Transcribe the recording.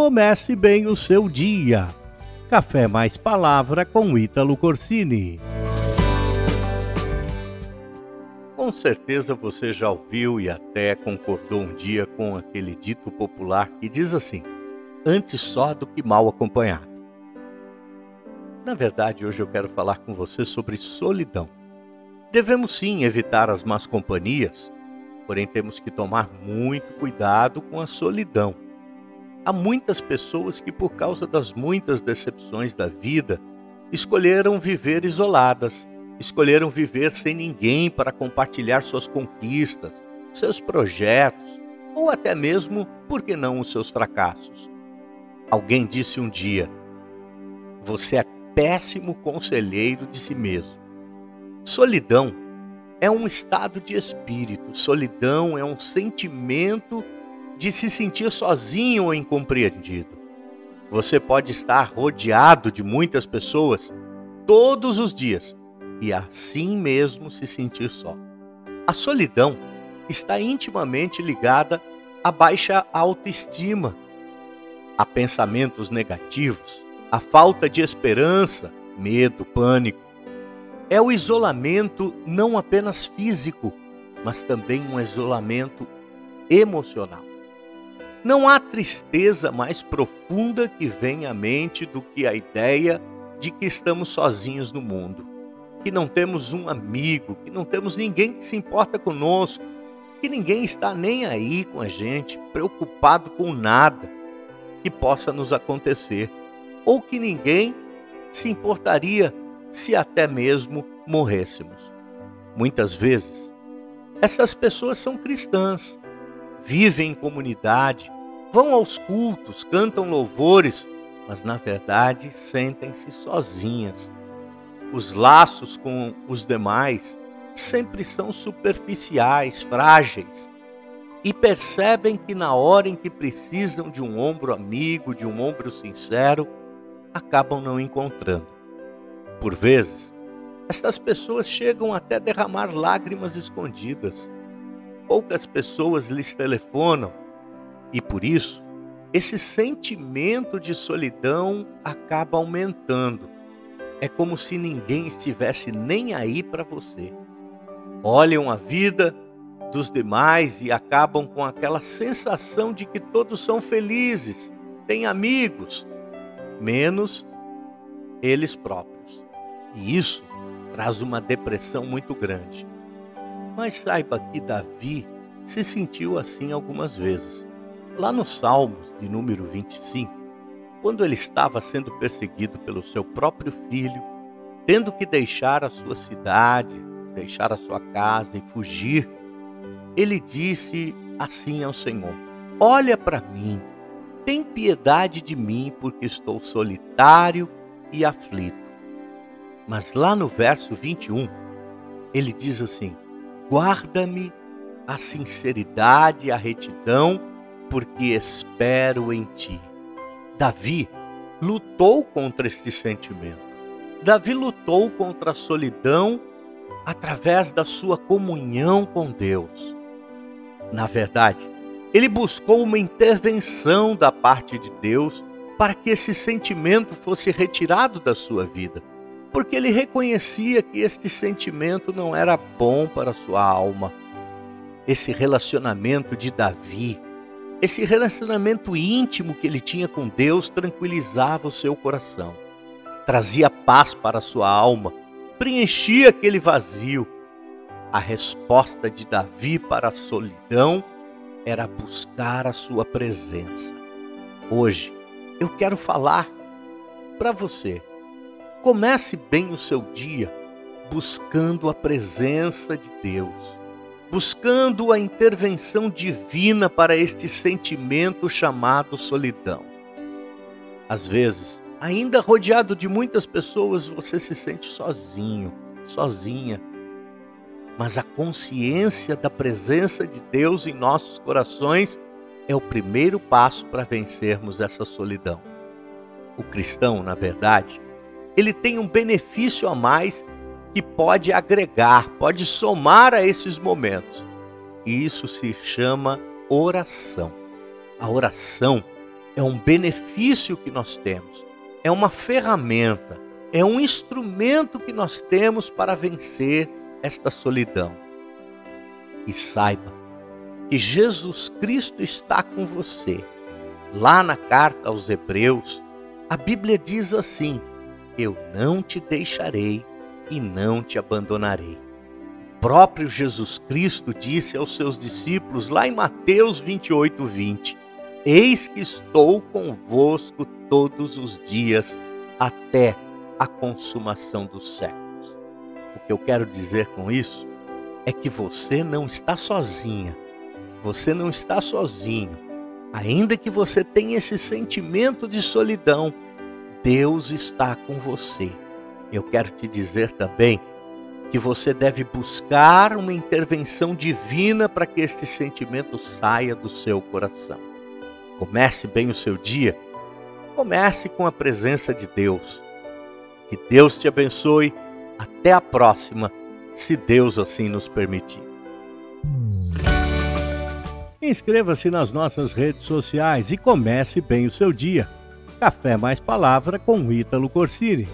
comece bem o seu dia. Café mais palavra com Ítalo Corsini. Com certeza você já ouviu e até concordou um dia com aquele dito popular que diz assim: antes só do que mal acompanhado. Na verdade, hoje eu quero falar com você sobre solidão. Devemos sim evitar as más companhias, porém temos que tomar muito cuidado com a solidão Há muitas pessoas que, por causa das muitas decepções da vida, escolheram viver isoladas, escolheram viver sem ninguém para compartilhar suas conquistas, seus projetos ou até mesmo, por que não, os seus fracassos. Alguém disse um dia: Você é péssimo conselheiro de si mesmo. Solidão é um estado de espírito, solidão é um sentimento de se sentir sozinho ou incompreendido. Você pode estar rodeado de muitas pessoas todos os dias e assim mesmo se sentir só. A solidão está intimamente ligada à baixa autoestima, a pensamentos negativos, a falta de esperança, medo, pânico. É o isolamento não apenas físico, mas também um isolamento emocional. Não há tristeza mais profunda que venha à mente do que a ideia de que estamos sozinhos no mundo, que não temos um amigo, que não temos ninguém que se importa conosco, que ninguém está nem aí com a gente, preocupado com nada que possa nos acontecer, ou que ninguém se importaria se até mesmo morrêssemos. Muitas vezes, essas pessoas são cristãs, vivem em comunidade, vão aos cultos, cantam louvores, mas na verdade sentem-se sozinhas. Os laços com os demais sempre são superficiais, frágeis, e percebem que na hora em que precisam de um ombro amigo, de um ombro sincero, acabam não encontrando. Por vezes, estas pessoas chegam até derramar lágrimas escondidas poucas pessoas lhes telefonam e por isso esse sentimento de solidão acaba aumentando. É como se ninguém estivesse nem aí para você. Olham a vida dos demais e acabam com aquela sensação de que todos são felizes, têm amigos, menos eles próprios. E isso traz uma depressão muito grande. Mas saiba que Davi se sentiu assim algumas vezes. Lá no Salmos, de número 25, quando ele estava sendo perseguido pelo seu próprio filho, tendo que deixar a sua cidade, deixar a sua casa e fugir, ele disse assim ao Senhor: Olha para mim, tem piedade de mim, porque estou solitário e aflito. Mas lá no verso 21, ele diz assim: Guarda-me a sinceridade e a retidão, porque espero em ti. Davi lutou contra este sentimento. Davi lutou contra a solidão através da sua comunhão com Deus. Na verdade, ele buscou uma intervenção da parte de Deus para que esse sentimento fosse retirado da sua vida porque ele reconhecia que este sentimento não era bom para sua alma. Esse relacionamento de Davi, esse relacionamento íntimo que ele tinha com Deus, tranquilizava o seu coração, trazia paz para sua alma, preenchia aquele vazio. A resposta de Davi para a solidão era buscar a sua presença. Hoje, eu quero falar para você Comece bem o seu dia buscando a presença de Deus, buscando a intervenção divina para este sentimento chamado solidão. Às vezes, ainda rodeado de muitas pessoas, você se sente sozinho, sozinha. Mas a consciência da presença de Deus em nossos corações é o primeiro passo para vencermos essa solidão. O cristão, na verdade, ele tem um benefício a mais que pode agregar, pode somar a esses momentos. E isso se chama oração. A oração é um benefício que nós temos, é uma ferramenta, é um instrumento que nós temos para vencer esta solidão. E saiba que Jesus Cristo está com você. Lá na carta aos Hebreus, a Bíblia diz assim: Eu não te deixarei e não te abandonarei. O próprio Jesus Cristo disse aos seus discípulos lá em Mateus 28, 20: Eis que estou convosco todos os dias até a consumação dos séculos. O que eu quero dizer com isso é que você não está sozinha, você não está sozinho. Ainda que você tenha esse sentimento de solidão, Deus está com você. Eu quero te dizer também que você deve buscar uma intervenção divina para que este sentimento saia do seu coração. Comece bem o seu dia. Comece com a presença de Deus. Que Deus te abençoe. Até a próxima, se Deus assim nos permitir. Inscreva-se nas nossas redes sociais e comece bem o seu dia. Café mais Palavra com Ítalo Corsini.